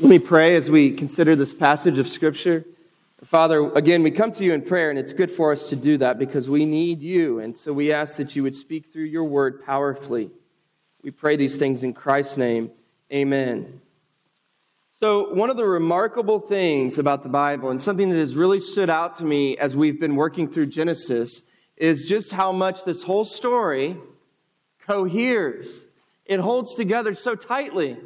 Let me pray as we consider this passage of Scripture. Father, again, we come to you in prayer, and it's good for us to do that because we need you. And so we ask that you would speak through your word powerfully. We pray these things in Christ's name. Amen. So, one of the remarkable things about the Bible, and something that has really stood out to me as we've been working through Genesis, is just how much this whole story coheres. It holds together so tightly.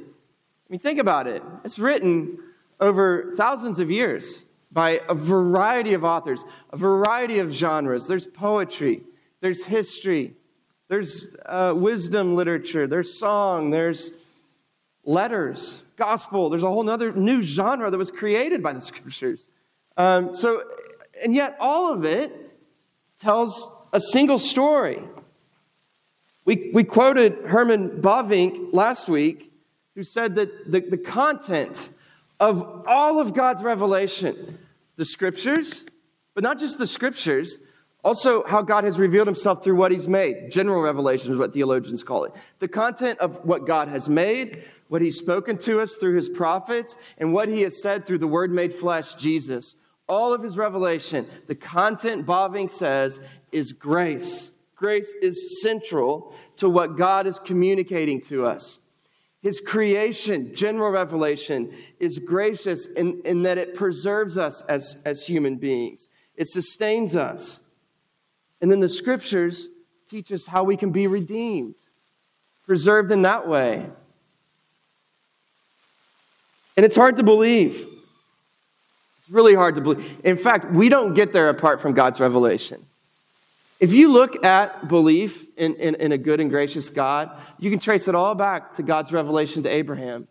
I mean, think about it. It's written over thousands of years by a variety of authors, a variety of genres. There's poetry, there's history, there's uh, wisdom literature, there's song, there's letters, gospel. There's a whole other new genre that was created by the scriptures. Um, so, and yet all of it tells a single story. We, we quoted Herman Bavinck last week, who said that the, the content of all of God's revelation, the scriptures, but not just the scriptures, also how God has revealed himself through what he's made. General revelation is what theologians call it. The content of what God has made, what he's spoken to us through his prophets, and what he has said through the word made flesh, Jesus. All of his revelation, the content, Bavinck says, is grace. Grace is central to what God is communicating to us. His creation, general revelation, is gracious in, in that it preserves us as, as human beings, it sustains us. And then the scriptures teach us how we can be redeemed, preserved in that way. And it's hard to believe. It's really hard to believe. In fact, we don't get there apart from God's revelation. If you look at belief in, in, in, a good and gracious God, you can trace it all back to God's revelation to Abraham,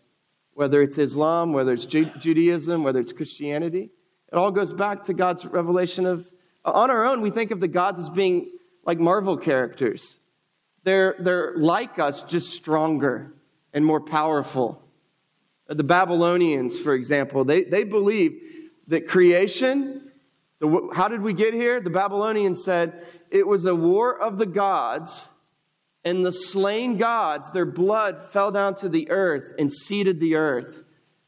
whether it's Islam, whether it's Ju- Judaism, whether it's Christianity. It all goes back to God's revelation of. On our own, we think of the gods as being like Marvel characters. They're, they're like us, just stronger and more powerful. The Babylonians, for example, they, they believe that creation, the, how did we get here? The Babylonians said it was a war of the gods, and the slain gods, their blood fell down to the earth and seeded the earth,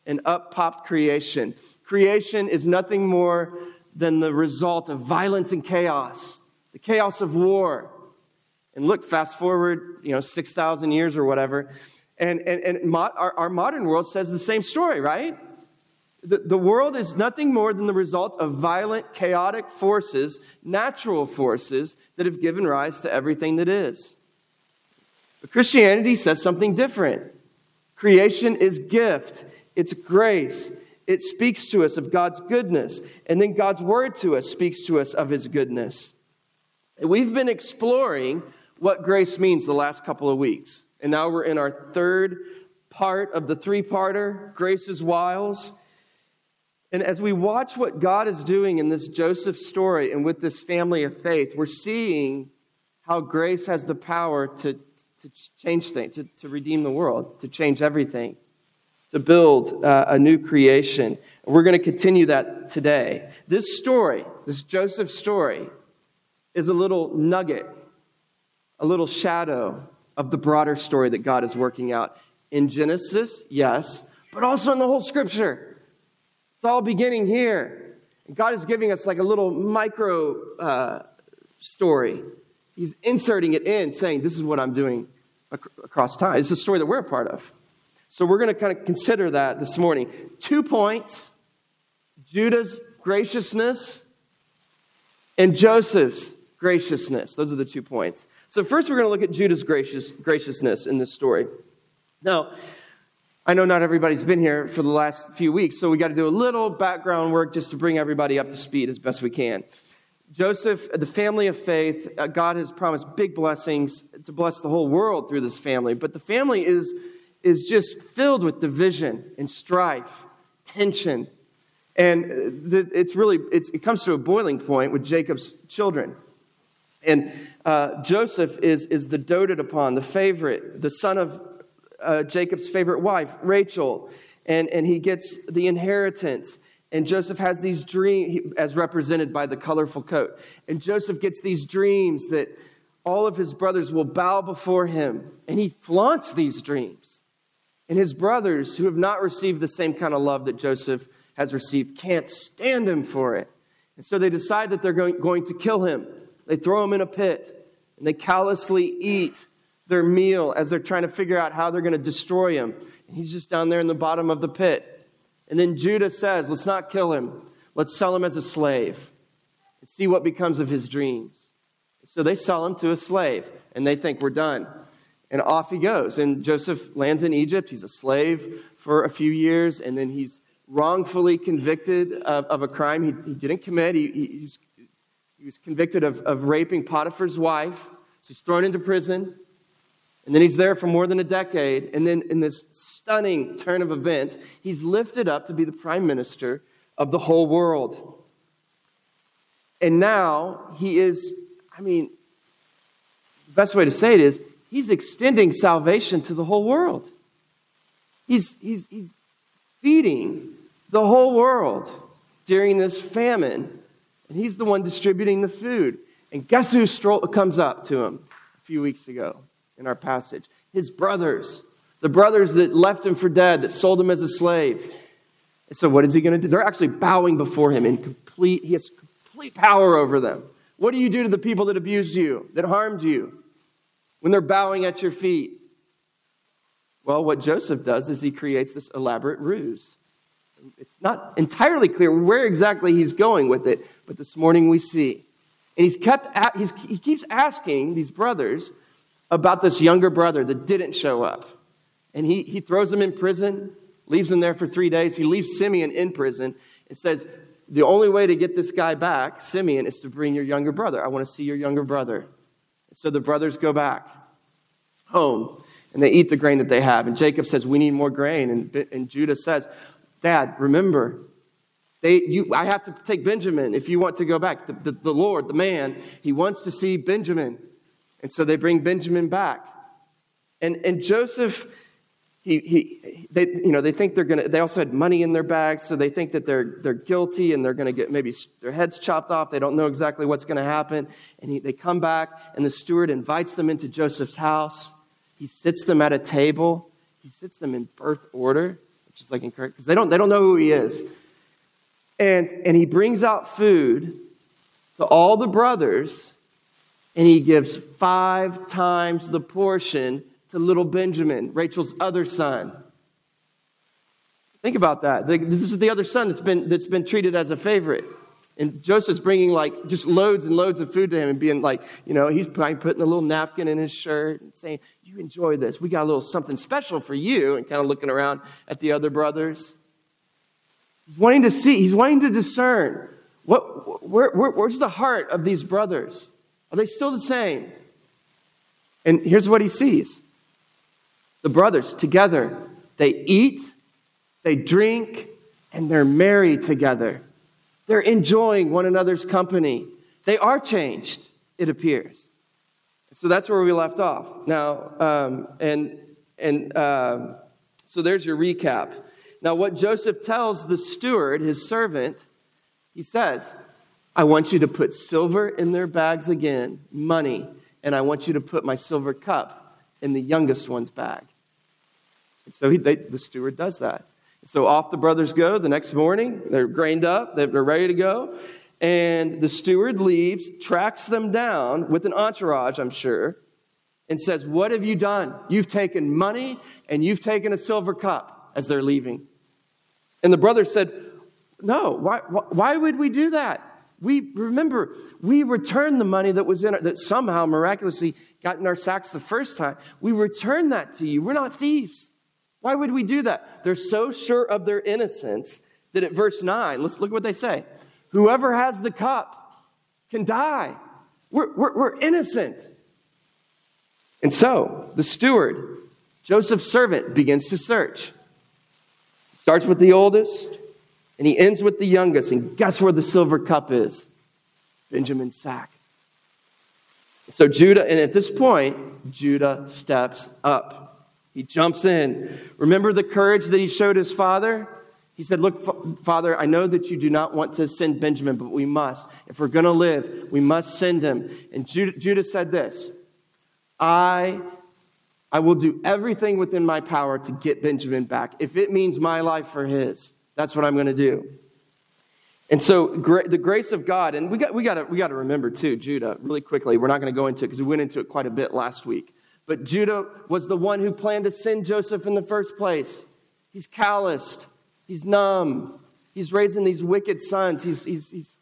and up popped creation. Creation is nothing more than the result of violence and chaos, the chaos of war. And look, fast forward, you know, 6,000 years or whatever, and, and, and our, our modern world says the same story, right? The, the world is nothing more than the result of violent, chaotic forces, natural forces that have given rise to everything that is. But Christianity says something different. Creation is gift, it's grace. It speaks to us of God's goodness, and then God's word to us speaks to us of his goodness. We've been exploring what grace means the last couple of weeks. And now we're in our third part of the three parter, Grace's Wiles. And as we watch what God is doing in this Joseph story and with this family of faith, we're seeing how grace has the power to, to change things, to, to redeem the world, to change everything, to build uh, a new creation. We're going to continue that today. This story, this Joseph story, is a little nugget, a little shadow of the broader story that God is working out in Genesis, yes, but also in the whole scripture. It's all beginning here. And God is giving us like a little micro uh, story. He's inserting it in, saying, This is what I'm doing ac- across time. It's a story that we're a part of. So we're going to kind of consider that this morning. Two points Judah's graciousness and Joseph's graciousness. Those are the two points. So, first, we're going to look at Judah's gracious, graciousness in this story. Now, I know not everybody's been here for the last few weeks, so we got to do a little background work just to bring everybody up to speed as best we can. Joseph, the family of faith, uh, God has promised big blessings to bless the whole world through this family, but the family is, is just filled with division and strife, tension. And uh, it's really, it's, it comes to a boiling point with Jacob's children. And uh, Joseph is, is the doted upon, the favorite, the son of uh, Jacob's favorite wife, Rachel, and, and he gets the inheritance. And Joseph has these dreams, as represented by the colorful coat. And Joseph gets these dreams that all of his brothers will bow before him. And he flaunts these dreams. And his brothers, who have not received the same kind of love that Joseph has received, can't stand him for it. And so they decide that they're going, going to kill him. They throw him in a pit and they callously eat their meal as they're trying to figure out how they're going to destroy him. And he's just down there in the bottom of the pit. And then Judah says, Let's not kill him, let's sell him as a slave and see what becomes of his dreams. So they sell him to a slave and they think we're done. And off he goes. And Joseph lands in Egypt. He's a slave for a few years, and then he's wrongfully convicted of, of a crime he, he, didn't commit. He, he, he, was, was convicted of, of raping Potiphar's wife. So he's thrown into prison. And then he's there for more than a decade. And then, in this stunning turn of events, he's lifted up to be the prime minister of the whole world. And now he is, I mean, the best way to say it is he's extending salvation to the whole world. He's, he's, he's feeding the whole world during this famine. And he's the one distributing the food. And guess who comes up to him a few weeks ago in our passage? His brothers. The brothers that left him for dead, that sold him as a slave. And so, what is he going to do? They're actually bowing before him in complete, he has complete power over them. What do you do to the people that abused you, that harmed you? when they're bowing at your feet? Well, what Joseph does is he creates this elaborate ruse. It's not entirely clear where exactly he's going with it, but this morning we see. And he's kept, he's, he keeps asking these brothers about this younger brother that didn't show up. And he, he throws him in prison, leaves him there for three days. He leaves Simeon in prison and says, The only way to get this guy back, Simeon, is to bring your younger brother. I want to see your younger brother. So the brothers go back home and they eat the grain that they have. And Jacob says, We need more grain. And, and Judah says, Dad, remember, they, you, I have to take Benjamin if you want to go back. The, the, the Lord, the man, he wants to see Benjamin. And so they bring Benjamin back. And, and Joseph, he, he, they, you know, they think they're going to, they also had money in their bags, so they think that they're, they're guilty and they're going to get maybe their heads chopped off. They don't know exactly what's going to happen. And he, they come back, and the steward invites them into Joseph's house. He sits them at a table. He sits them in birth order, which is like encouraging, because they don't, they don't know who he is. And, and he brings out food to all the brothers, and he gives five times the portion to little Benjamin, Rachel's other son. Think about that. This is the other son that's been, that's been treated as a favorite. And Joseph's bringing like just loads and loads of food to him and being like, you know, he's probably putting a little napkin in his shirt and saying, You enjoy this. We got a little something special for you. And kind of looking around at the other brothers. He's wanting to see, he's wanting to discern what, where, where, where's the heart of these brothers? Are they still the same? And here's what he sees the brothers together. They eat, they drink, and they're merry together. They're enjoying one another's company. They are changed, it appears. So that's where we left off. Now, um, and, and uh, so there's your recap. Now, what Joseph tells the steward, his servant, he says, I want you to put silver in their bags again, money, and I want you to put my silver cup in the youngest one's bag. And so he, they, the steward does that. So off the brothers go the next morning. They're grained up, they're ready to go. And the steward leaves, tracks them down with an entourage, I'm sure, and says, What have you done? You've taken money and you've taken a silver cup as they're leaving. And the brothers said, No, why, why would we do that? We remember, we returned the money that was in it, that somehow miraculously got in our sacks the first time. We returned that to you. We're not thieves. Why would we do that? They're so sure of their innocence that at verse 9, let's look at what they say. Whoever has the cup can die. We're, we're, we're innocent. And so the steward, Joseph's servant, begins to search. Starts with the oldest, and he ends with the youngest. And guess where the silver cup is? Benjamin's sack. So Judah, and at this point, Judah steps up. He jumps in. Remember the courage that he showed his father? He said, Look, Father, I know that you do not want to send Benjamin, but we must. If we're going to live, we must send him. And Judah, said this I I will do everything within my power to get Benjamin back. If it means my life for his, that's what I'm going to do. And so the grace of God, and we got, we got, to, we got to remember too, Judah, really quickly. We're not going to go into it because we went into it quite a bit last week. But Judah was the one who planned to send Joseph in the first place. He's calloused, he's numb, he's raising these wicked sons, he's, he's, he's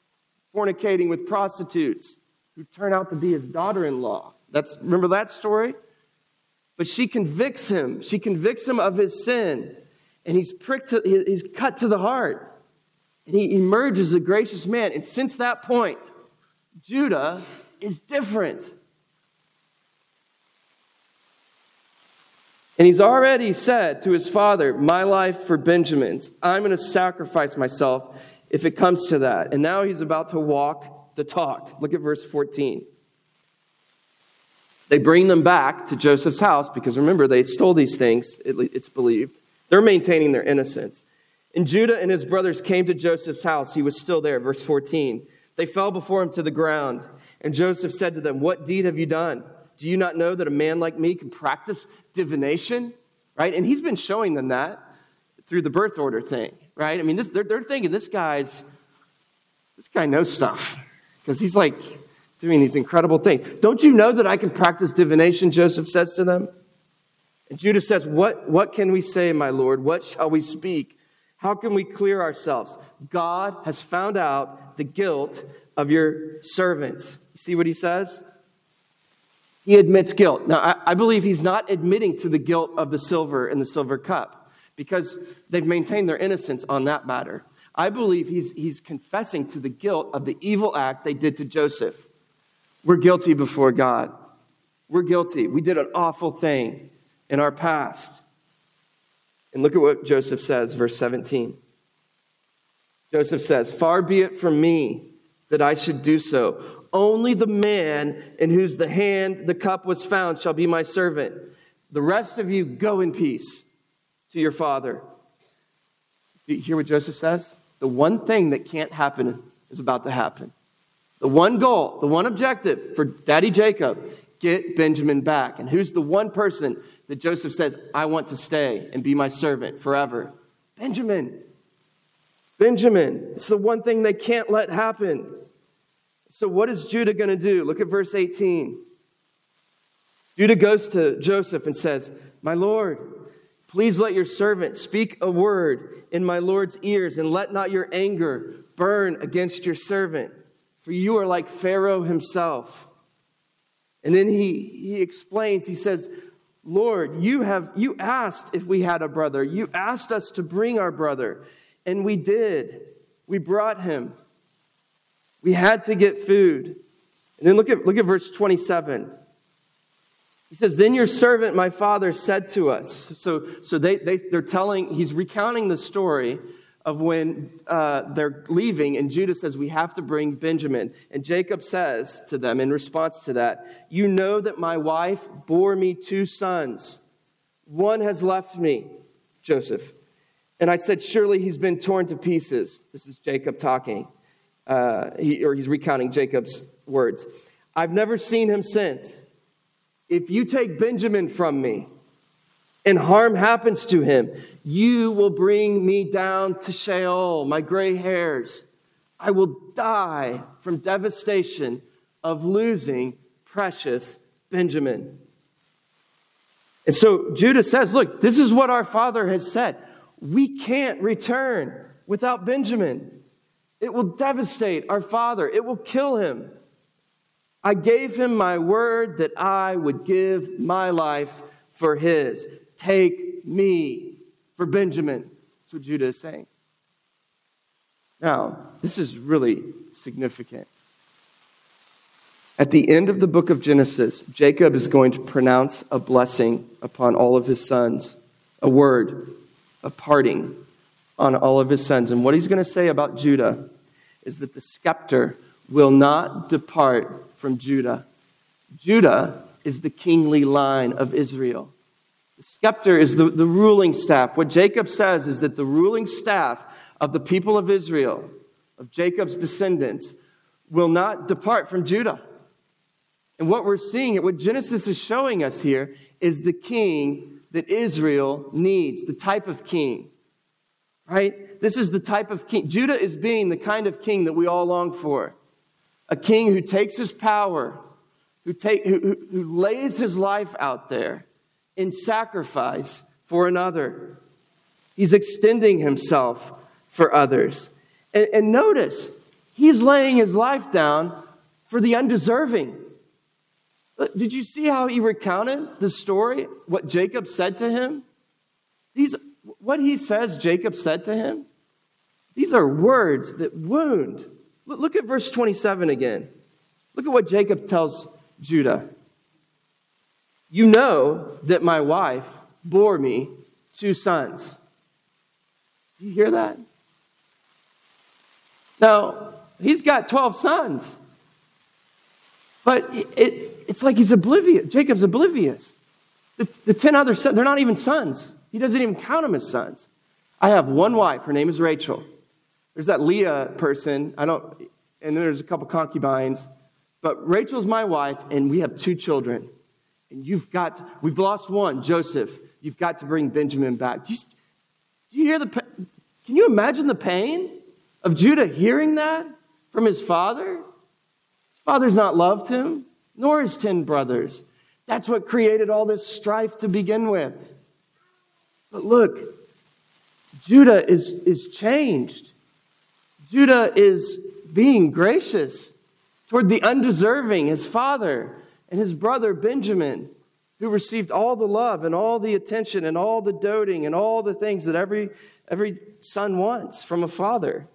fornicating with prostitutes who turn out to be his daughter in law. That's, remember that story? But she convicts him. She convicts him of his sin. And he's pricked, to, he's cut to the heart. And he emerges a gracious man. And since that point, Judah is different. And he's already said to his father, My life for Benjamin's. I'm going to sacrifice myself if it comes to that. And now he's about to walk the talk. Look at verse 14. They bring them back to Joseph's house because remember, they stole these things, it's believed. They're maintaining their innocence. And Judah and his brothers came to Joseph's house. He was still there, verse 14. They fell before him to the ground. And Joseph said to them, What deed have you done? Do you not know that a man like me can practice divination? Right? And he's been showing them that through the birth order thing, right? I mean, this, they're, they're thinking this guy's, this guy knows stuff because he's like doing these incredible things. Don't you know that I can practice divination? Joseph says to them. And Judah says, What, what can we say, my Lord? What shall we speak? How can we clear ourselves? God has found out the guilt of your servants. You see what he says? He admits guilt. Now, I, I believe he's not admitting to the guilt of the silver and the silver cup because they've maintained their innocence on that matter. I believe he's, he's confessing to the guilt of the evil act they did to Joseph. We're guilty before God. We're guilty. We did an awful thing in our past. And look at what Joseph says, verse 17. Joseph says, Far be it from me that I should do so. Only the man in whose the hand the cup was found shall be my servant. The rest of you go in peace to your father. See, hear what Joseph says? The one thing that can't happen is about to happen. The one goal, the one objective for daddy Jacob, get Benjamin back. And who's the one person that Joseph says, I want to stay and be my servant forever? Benjamin. Benjamin. It's the one thing they can't let happen. So, what is Judah going to do? Look at verse 18. Judah goes to Joseph and says, My Lord, please let your servant speak a word in my Lord's ears, and let not your anger burn against your servant, for you are like Pharaoh himself. And then he, he explains, he says, Lord, you have you asked if we had a brother. You asked us to bring our brother, and we did. We brought him. We had to get food. And then look at, look at verse 27. He says, Then your servant, my father, said to us. So, so they, they, they're telling, he's recounting the story of when uh, they're leaving, and Judah says, We have to bring Benjamin. And Jacob says to them in response to that, You know that my wife bore me two sons. One has left me, Joseph. And I said, Surely he's been torn to pieces. This is Jacob talking, uh, he, or he's recounting Jacob's words. I've never seen him since. If you take Benjamin from me, and harm happens to him, you will bring me down to Sheol, my gray hairs. I will die from devastation of losing precious Benjamin. And so Judah says, Look, this is what our father has said. We can't return without Benjamin. It will devastate our father, it will kill him. I gave him my word that I would give my life for his. Take me for Benjamin. That's what Judah is saying. Now, this is really significant. At the end of the book of Genesis, Jacob is going to pronounce a blessing upon all of his sons, a word, a parting on all of his sons. And what he's going to say about Judah is that the scepter will not depart from Judah. Judah is the kingly line of Israel. The scepter is the, the ruling staff. What Jacob says is that the ruling staff of the people of Israel, of Jacob's descendants, will not depart from Judah. And what we're seeing, what Genesis is showing us here, is the king that Israel needs, the type of king. Right? This is the type of king. Judah is being the kind of king that we all long for. A king who takes his power, who, take, who, who lays his life out there in sacrifice for another. He's extending himself for others. And, and notice, he's laying his life down for the undeserving. Uh, did you see how he recounted the story? What Jacob said to him? These, what he says Jacob said to him? These are words that wound. Look at verse 27 again. Look at what Jacob tells Judah. You know that my wife bore me two sons. You hear that? Now, he's got 12 sons. But it, it's like he's oblivious. Jacob's oblivious. The, the 10 other sons, they're not even sons. He doesn't even count them as sons. I have one wife. Her name is Rachel. There's that Leah person. I don't, and then there's a couple concubines. But Rachel's my wife, and we have two children. And you've got, to, we've lost one, Joseph. You've got to bring Benjamin back. Do you, do you hear the, can you imagine the pain of Judah hearing that from his father? His father's not loved him nor his 10 brothers. That's what created all this strife to begin with. But look, Judah is, is changed. Judah is being gracious toward the undeserving, his father and his brother Benjamin, who received all the love and all the attention and all the doting and all the things that every, every son wants from a father.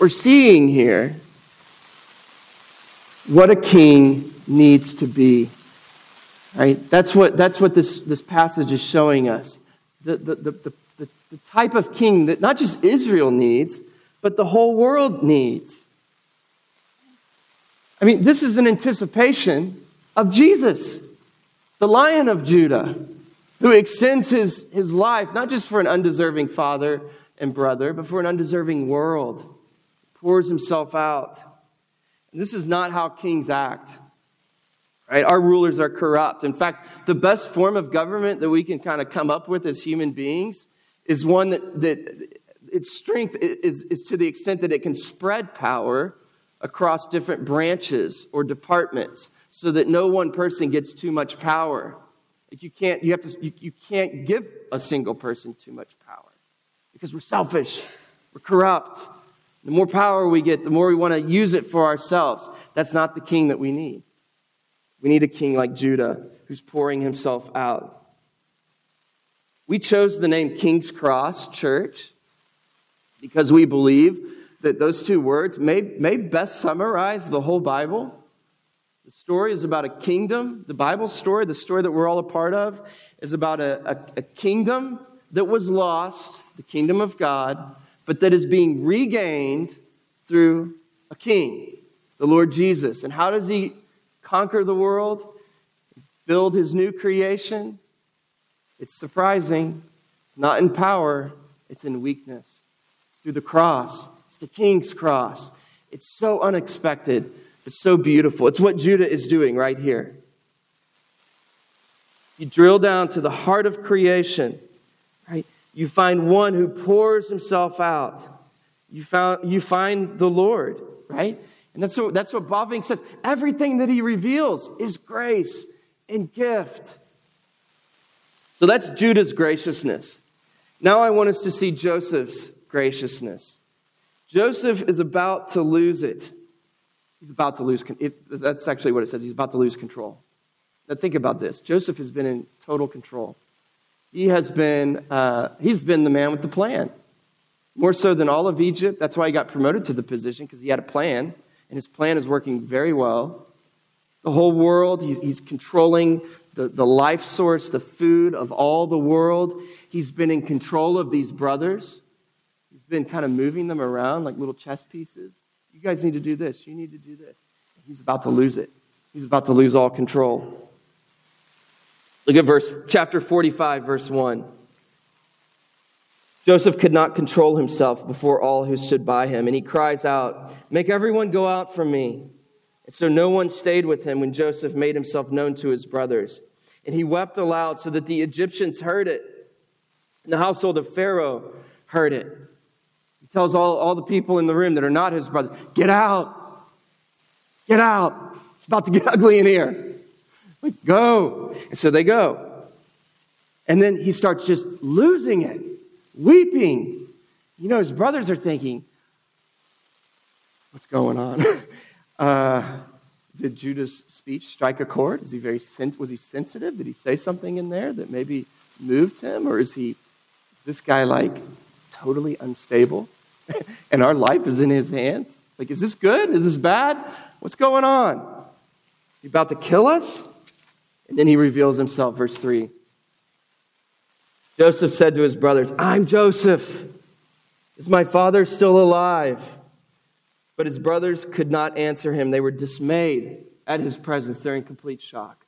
We're seeing here what a king needs to be. Right? That's what, that's what this, this passage is showing us. The, the, the, the, the type of king that not just Israel needs, but the whole world needs. I mean, this is an anticipation of Jesus, the lion of Judah, who extends his, his life not just for an undeserving father and brother, but for an undeserving world pours himself out. And this is not how kings act. Right? Our rulers are corrupt. In fact, the best form of government that we can kind of come up with as human beings is one that, that its strength is, is to the extent that it can spread power across different branches or departments so that no one person gets too much power. Like you can't, you have to, you, you can't give a single person too much power because we're selfish, we're corrupt, the more power we get, the more we want to use it for ourselves. That's not the king that we need. We need a king like Judah who's pouring himself out. We chose the name King's Cross Church because we believe that those two words may, may best summarize the whole Bible. The story is about a kingdom. The Bible story, the story that we're all a part of, is about a, a, a kingdom that was lost, the kingdom of God, but that is being regained through a king, the Lord Jesus. And how does he conquer the world? Build his new creation? It's surprising. It's not in power, it's in weakness. Through the cross, it's the king's cross. It's so unexpected, it's so beautiful. It's what Judah is doing right here. You drill down to the heart of creation, right? You find one who pours himself out. You, found, you find the Lord, right? And that's what, that's what Bavinck says. Everything that he reveals is grace and gift. So that's Judah's graciousness. Now I want us to see Joseph's graciousness. Joseph is about to lose it. He's about to lose, that's actually what it says. He's about to lose control. Now think about this. Joseph has been in total control. He has been, uh, he's been the man with the plan. More so than all of Egypt. That's why he got promoted to the position, because he had a plan, and his plan is working very well. The whole world, he's, he's controlling the, the life source, the food of all the world. He's been in control of these brothers. He's been kind of moving them around like little chess pieces. You guys need to do this. You need to do this. He's about to lose it. He's about to lose all control. Look at verse chapter 45 verse 1. Joseph could not control himself before all who stood by him, and he cries out, Make everyone go out from me. And so no one stayed with him when Joseph made himself known to his brothers. And he wept aloud so that the Egyptians heard it. And the household of Pharaoh heard it. He tells all, all the people in the room that are not his brothers, Get out! Get out! It's about to get ugly in here. Like, go. And so they go. And then he starts just losing it weeping. You know, his brothers are thinking, What's going on? uh, did Judah's speech strike a chord? Is he very was he sensitive? Did he say something in there that maybe moved him, or is he is this guy like totally unstable, and our life is in his hands? Like, is this good? Is this bad? What's going on? Is he about to kill us? And then he reveals himself, verse three. Joseph said to his brothers, I'm Joseph. Is my father still alive? But his brothers could not answer him. They were dismayed at his presence. They're in complete shock.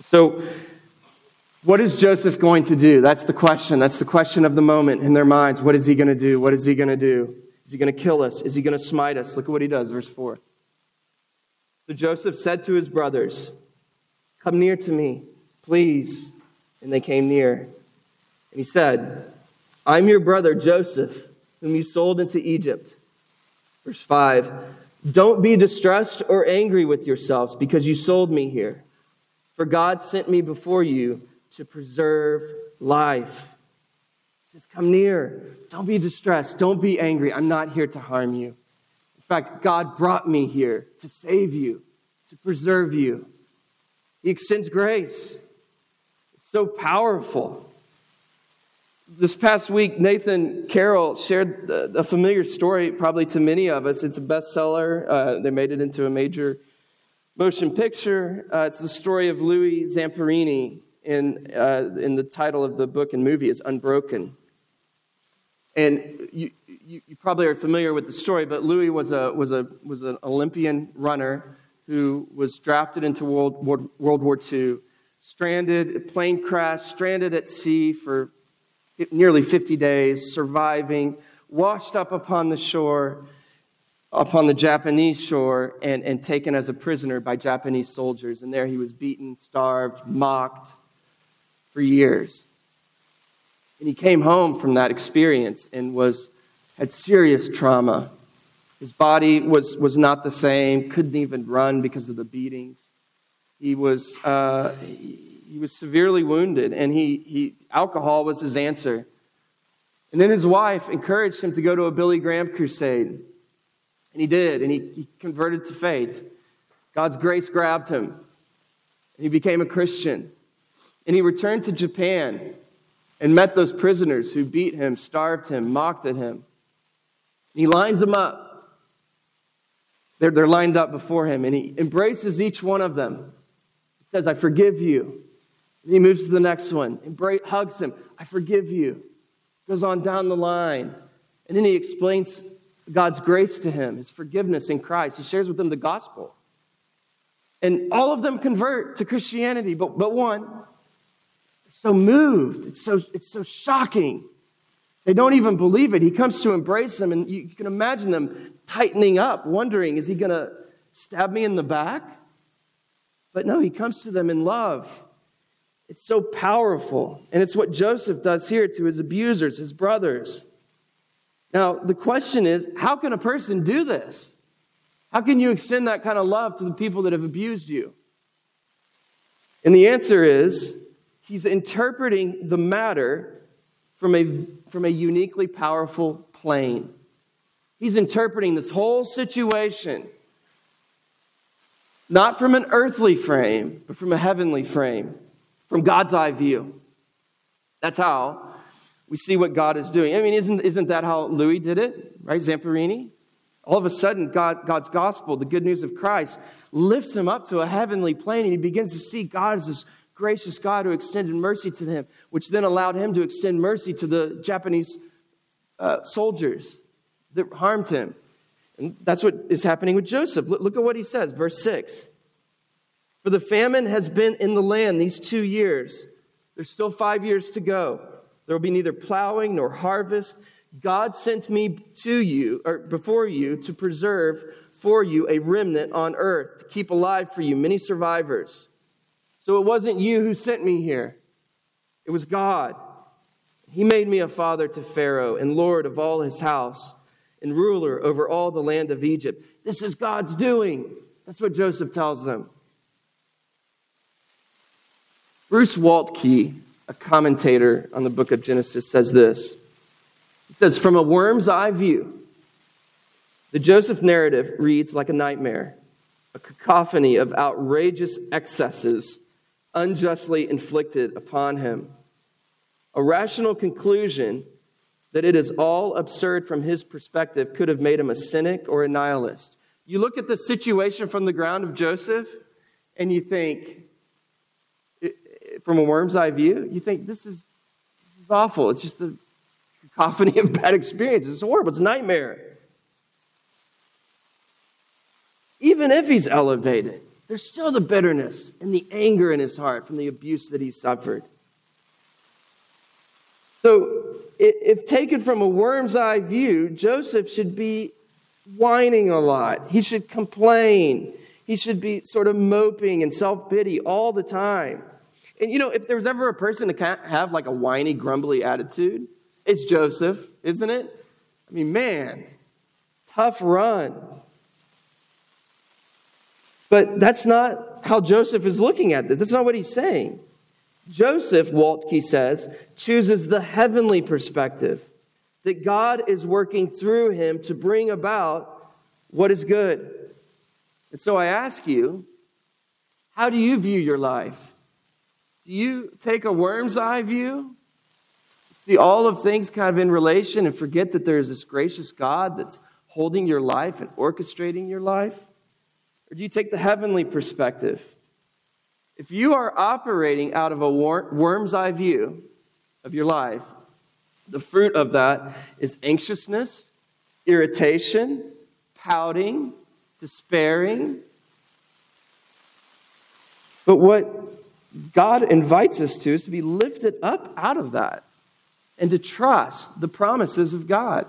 So, what is Joseph going to do? That's the question. That's the question of the moment in their minds. What is he going to do? What is he going to do? Is he going to kill us? Is he going to smite us? Look at what he does, verse 4. So Joseph said to his brothers, Come near to me, please. And they came near. And he said, I'm your brother Joseph, whom you sold into Egypt. Verse 5 Don't be distressed or angry with yourselves because you sold me here. For God sent me before you to preserve life. He says, Come near. Don't be distressed. Don't be angry. I'm not here to harm you. In fact, God brought me here to save you, to preserve you. He extends grace. It's so powerful. This past week, Nathan Carroll shared a familiar story, probably to many of us. It's a bestseller. Uh, they made it into a major motion picture. Uh, it's the story of Louis Zamperini, in, uh, in the title of the book and movie is Unbroken. And you, you, you, probably are familiar with the story, but Louis was, a, was, a, was an Olympian runner who was drafted into World, World War II, stranded, plane crash, stranded at sea for nearly 50 days, surviving, washed up upon the shore, upon the Japanese shore, and, and taken as a prisoner by Japanese soldiers. And there he was beaten, starved, mocked for years. And he came home from that experience and was, had serious trauma his body was, was not the same, couldn't even run because of the beatings. He was, uh, he was severely wounded, and he, he, alcohol was his answer. And then his wife encouraged him to go to a Billy Graham crusade. And he did, and he, he converted to faith. God's grace grabbed him, and he became a Christian. And he returned to Japan and met those prisoners who beat him, starved him, mocked at him. And he lines them up they're, they're lined up before him, and he embraces each one of them. He says, I forgive you. And he moves to the next one, embrace, hugs him, I forgive you. Goes on down the line. And then he explains God's grace to him, his forgiveness in Christ. He shares with them the gospel. And all of them convert to Christianity, but, but one, so moved. It's so, it's so shocking. They don't even believe it. He comes to embrace them, and you can imagine them tightening up, wondering, is he going to stab me in the back? But no, he comes to them in love. It's so powerful. And it's what Joseph does here to his abusers, his brothers. Now, the question is how can a person do this? How can you extend that kind of love to the people that have abused you? And the answer is he's interpreting the matter from a, from a uniquely powerful plane. He's interpreting this whole situation not from an earthly frame, but from a heavenly frame, from God's eye view. That's how we see what God is doing. I mean, isn't, isn't that how Louis did it, right? Zamperini? All of a sudden, God, God's gospel, the good news of Christ, lifts him up to a heavenly plane, and he begins to see God as this gracious God who extended mercy to him, which then allowed him to extend mercy to the Japanese uh, soldiers that harmed him. And that's what is happening with Joseph. Look at what he says, verse 6. For the famine has been in the land these two years, There's still five years to go. There will be neither plowing nor harvest. God sent me to you, or before you, to preserve for you a remnant on earth, to keep alive for you many survivors. So it wasn't you who sent me here, it was God. He made me a father to Pharaoh and Lord of all his house and ruler over all the land of Egypt. This is God's doing. That's what Joseph tells them. Bruce Waltke, a commentator on the book of Genesis, says this. He says, From a worm's eye view, the Joseph narrative reads like a nightmare, a cacophony of outrageous excesses unjustly inflicted upon him. A rational conclusion that it is all absurd from his perspective could have made him a cynic or a nihilist. You look at the situation from the ground of Joseph and you think, from a worm's eye view, you think this is, this is awful. It's just a cacophony of bad experiences. It's horrible. It's a nightmare. Even if he's elevated, there's still the bitterness and the anger in his heart from the abuse that he suffered. So, if taken from a worm's eye view, Joseph should be whining a lot. He should complain. He should be sort of moping and self pity all the time. And you know, if there was ever a person to have like a whiny, grumbly attitude, it's Joseph, isn't it? I mean, man, tough run. But that's not how Joseph is looking at this. That's not what he's saying. Joseph, Waltke says, chooses the heavenly perspective that God is working through him to bring about what is good. And so I ask you, how do you view your life? Do you take a worm's eye view? See all of things kind of in relation and forget that there's this gracious God that's holding your life and orchestrating your life? Or do you take the heavenly perspective? If you are operating out of a worm's eye view of your life, the fruit of that is anxiousness, irritation, pouting, despairing. But what God invites us to is to be lifted up out of that and to trust the promises of God.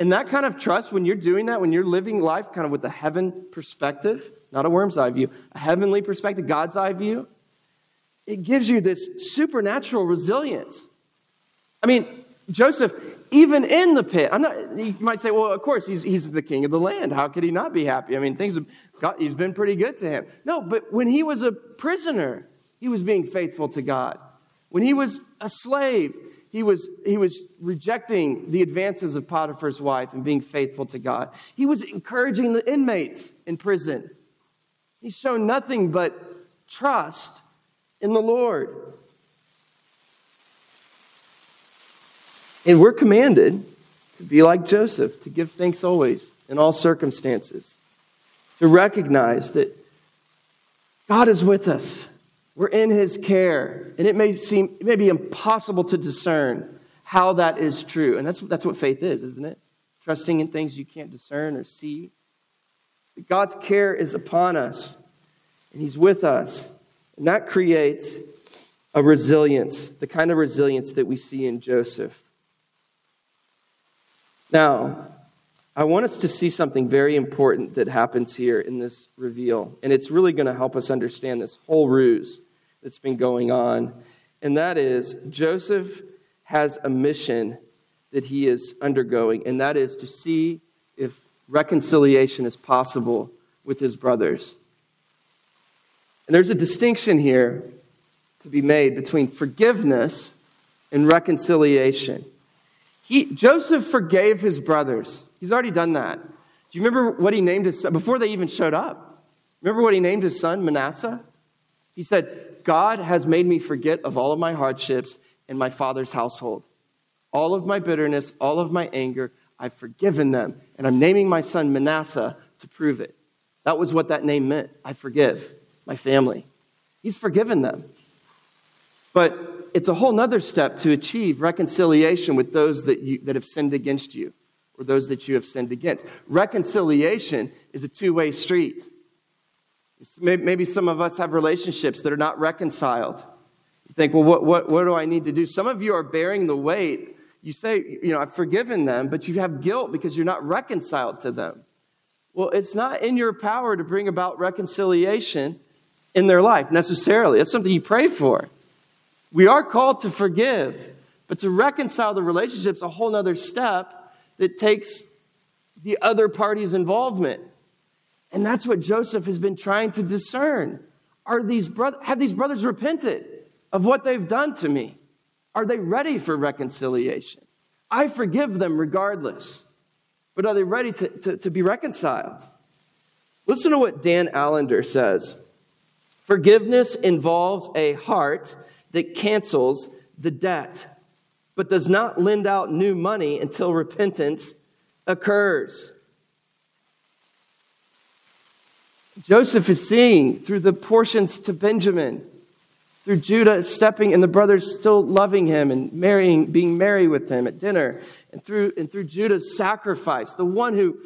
And that kind of trust, when you're doing that, when you're living life kind of with a heaven perspective, not a worm's eye view, a heavenly perspective, God's eye view, it gives you this supernatural resilience. I mean, Joseph, even in the pit, I'm not, you might say, well, of course, he's, he's the king of the land. How could he not be happy? I mean, things have got, he's been pretty good to him. No, but when he was a prisoner, he was being faithful to God. When he was a slave, he was, he was rejecting the advances of Potiphar's wife and being faithful to God. He was encouraging the inmates in prison. He's shown nothing but trust in the Lord. And we're commanded to be like Joseph, to give thanks always in all circumstances, to recognize that God is with us. We're in his care. And it may seem, it may be impossible to discern how that is true. And that's, that's what faith is, isn't it? Trusting in things you can't discern or see. But God's care is upon us, and he's with us. And that creates a resilience, the kind of resilience that we see in Joseph. Now, I want us to see something very important that happens here in this reveal. And it's really going to help us understand this whole ruse that's been going on. And that is Joseph has a mission that he is undergoing, and that is to see if reconciliation is possible with his brothers. And there's a distinction here to be made between forgiveness and reconciliation. He, Joseph forgave his brothers. He's already done that. Do you remember what he named his son before they even showed up? Remember what he named his son, Manasseh? He said, God has made me forget of all of my hardships in my father's household. All of my bitterness, all of my anger, I've forgiven them. And I'm naming my son Manasseh to prove it. That was what that name meant. I forgive my family. He's forgiven them. But it's a whole nother step to achieve reconciliation with those that, you, that have sinned against you or those that you have sinned against. Reconciliation is a two way street. Maybe some of us have relationships that are not reconciled. You think, well, what, what, what do I need to do? Some of you are bearing the weight. You say, you know, I've forgiven them, but you have guilt because you're not reconciled to them. Well, it's not in your power to bring about reconciliation in their life necessarily. That's something you pray for. We are called to forgive, but to reconcile the relationship is a whole other step that takes the other party's involvement. And that's what Joseph has been trying to discern. Are these bro- have these brothers repented of what they've done to me? Are they ready for reconciliation? I forgive them regardless, but are they ready to, to, to be reconciled? Listen to what Dan Allender says. Forgiveness involves a heart that cancels the debt, but does not lend out new money until repentance occurs. Joseph is seeing through the portions to Benjamin, through Judah stepping and the brothers still loving him and marrying, being merry with him at dinner, and through, and through Judah's sacrifice, the one who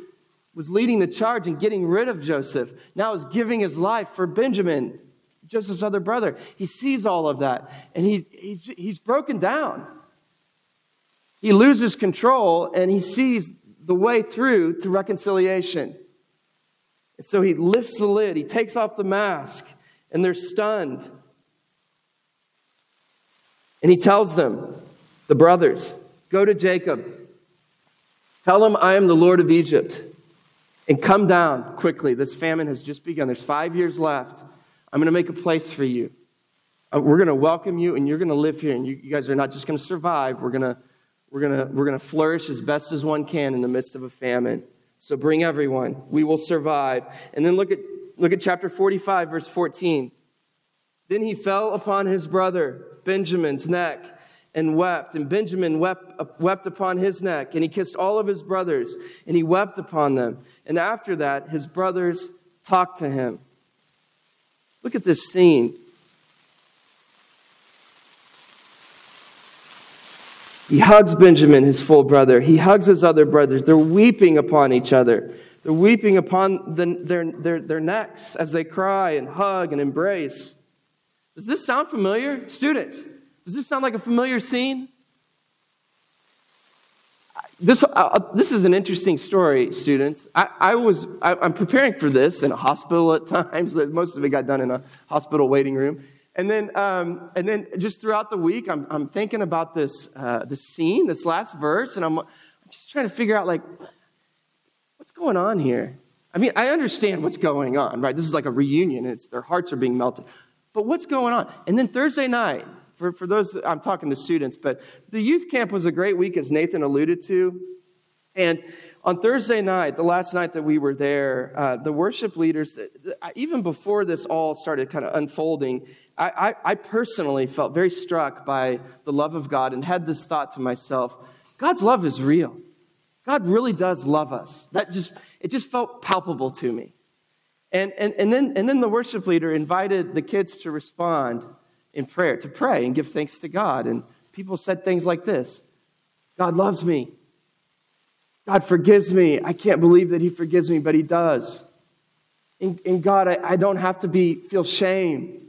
was leading the charge and getting rid of Joseph, now is giving his life for Benjamin, Joseph's other brother. He sees all of that and he, he's, he's broken down. He loses control and he sees the way through to reconciliation. And so he lifts the lid, he takes off the mask, and they're stunned. And he tells them, the brothers, go to Jacob. Tell him I am the Lord of Egypt. And come down quickly. This famine has just begun. There's five years left. I'm going to make a place for you. Uh, we're going to welcome you, and you're going to live here. And you, you guys are not just going to survive. We're going to, we're going to, we're going to flourish as best as one can in the midst of a famine. So bring everyone. We will survive. And then look at, look at chapter 45, verse 14. Then he fell upon his brother Benjamin's neck and wept. And Benjamin wept, wept upon his neck. And he kissed all of his brothers, and he wept upon them. And after that, his brothers talked to him. Look at this scene. He hugs Benjamin, his full brother. He hugs his other brothers. They're weeping upon each other. They're weeping upon the, their, their, their necks as they cry and hug and embrace. Does this sound familiar? Students, does this sound like a familiar scene? This, uh, uh this is an interesting story, students. I, I was, I, I'm preparing for this in a hospital at times. Most of it got done in a hospital waiting room. And then, um, and then just throughout the week, I'm, I'm thinking about this, uh, this scene, this last verse, and I'm, I'm just trying to figure out, like, what's going on here? I mean, I understand what's going on, right? This is like a reunion. It's, their hearts are being melted. But what's going on? And then Thursday night, for, for those, I'm talking to students, but the youth camp was a great week, as Nathan alluded to. And on Thursday night, the last night that we were there, uh, the worship leaders, even before this all started kind of unfolding, I, I, I personally felt very struck by the love of God and had this thought to myself God's love is real. God really does love us. That just, it just felt palpable to me. And, and, and, then, and then the worship leader invited the kids to respond in prayer, to pray and give thanks to God. And people said things like this God loves me. God forgives me. I can't believe that He forgives me, but He does. In God, I, I don't have to be feel shame.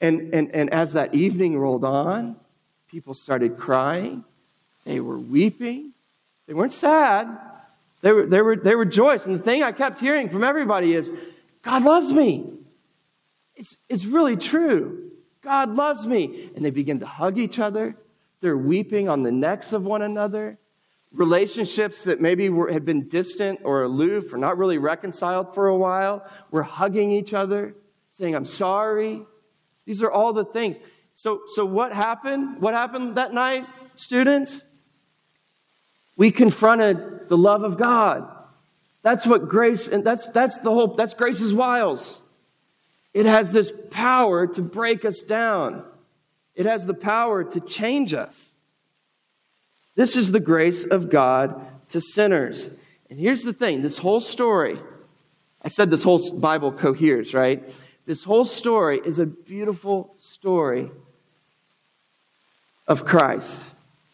And, and, and as that evening rolled on, people started crying. They were weeping. They weren't sad. They were, they were, they were joyous. And the thing I kept hearing from everybody is, God loves me. It's, it's really true. God loves me. And they begin to hug each other. They're weeping on the necks of one another relationships that maybe were, had been distant or aloof or not really reconciled for a while were hugging each other, saying, I'm sorry. These are all the things. So, so what happened? What happened that night, students? We confronted the love of God. That's what grace, and that's, that's the whole, that's grace's wiles. It has this power to break us down. It has the power to change us. This is the grace of God to sinners. And here's the thing this whole story, I said this whole Bible coheres, right? This whole story is a beautiful story of Christ.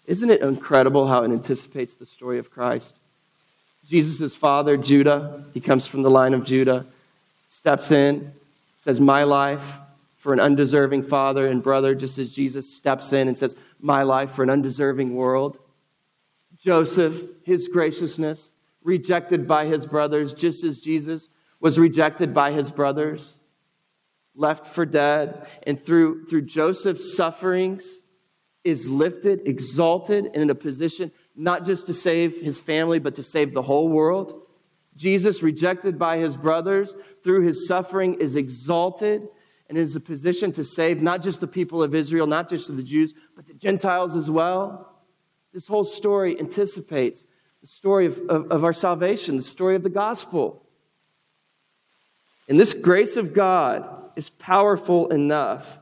Isn't it incredible how it anticipates the story of Christ? Jesus' father, Judah, he comes from the line of Judah, steps in, says, My life for an undeserving father and brother, just as Jesus steps in and says, My life for an undeserving world. Joseph, his graciousness, rejected by his brothers, just as Jesus was rejected by his brothers, left for dead. And through, through Joseph's sufferings, is lifted, exalted, and in a position not just to save his family, but to save the whole world. Jesus, rejected by his brothers, through his suffering, is exalted and is a position to save not just the people of Israel, not just the Jews, but the Gentiles as well. This whole story anticipates the story of, of, of our salvation, the story of the gospel. And this grace of God is powerful enough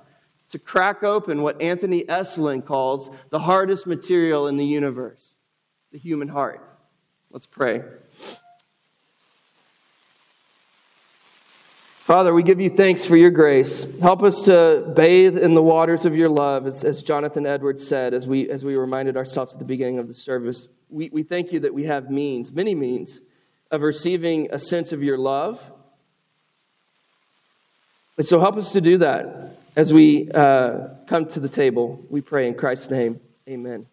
to crack open what Anthony Esolen calls the hardest material in the universe the human heart. Let's pray. Father, we give you thanks for your grace. Help us to bathe in the waters of your love, as, as Jonathan Edwards said, as we, as we reminded ourselves at the beginning of the service. We, we thank you that we have means, many means, of receiving a sense of your love. And so help us to do that as we uh, come to the table. We pray in Christ's name. Amen.